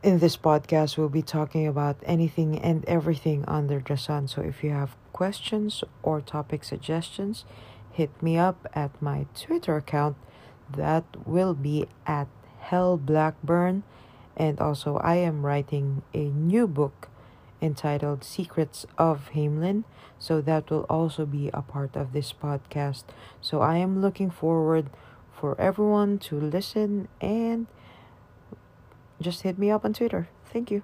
In this podcast, we'll be talking about anything and everything under the sun. So if you have questions or topic suggestions, hit me up at my Twitter account. That will be at Hell Blackburn. And also, I am writing a new book entitled Secrets of Hamelin. So that will also be a part of this podcast. So I am looking forward for everyone to listen and just hit me up on Twitter. Thank you.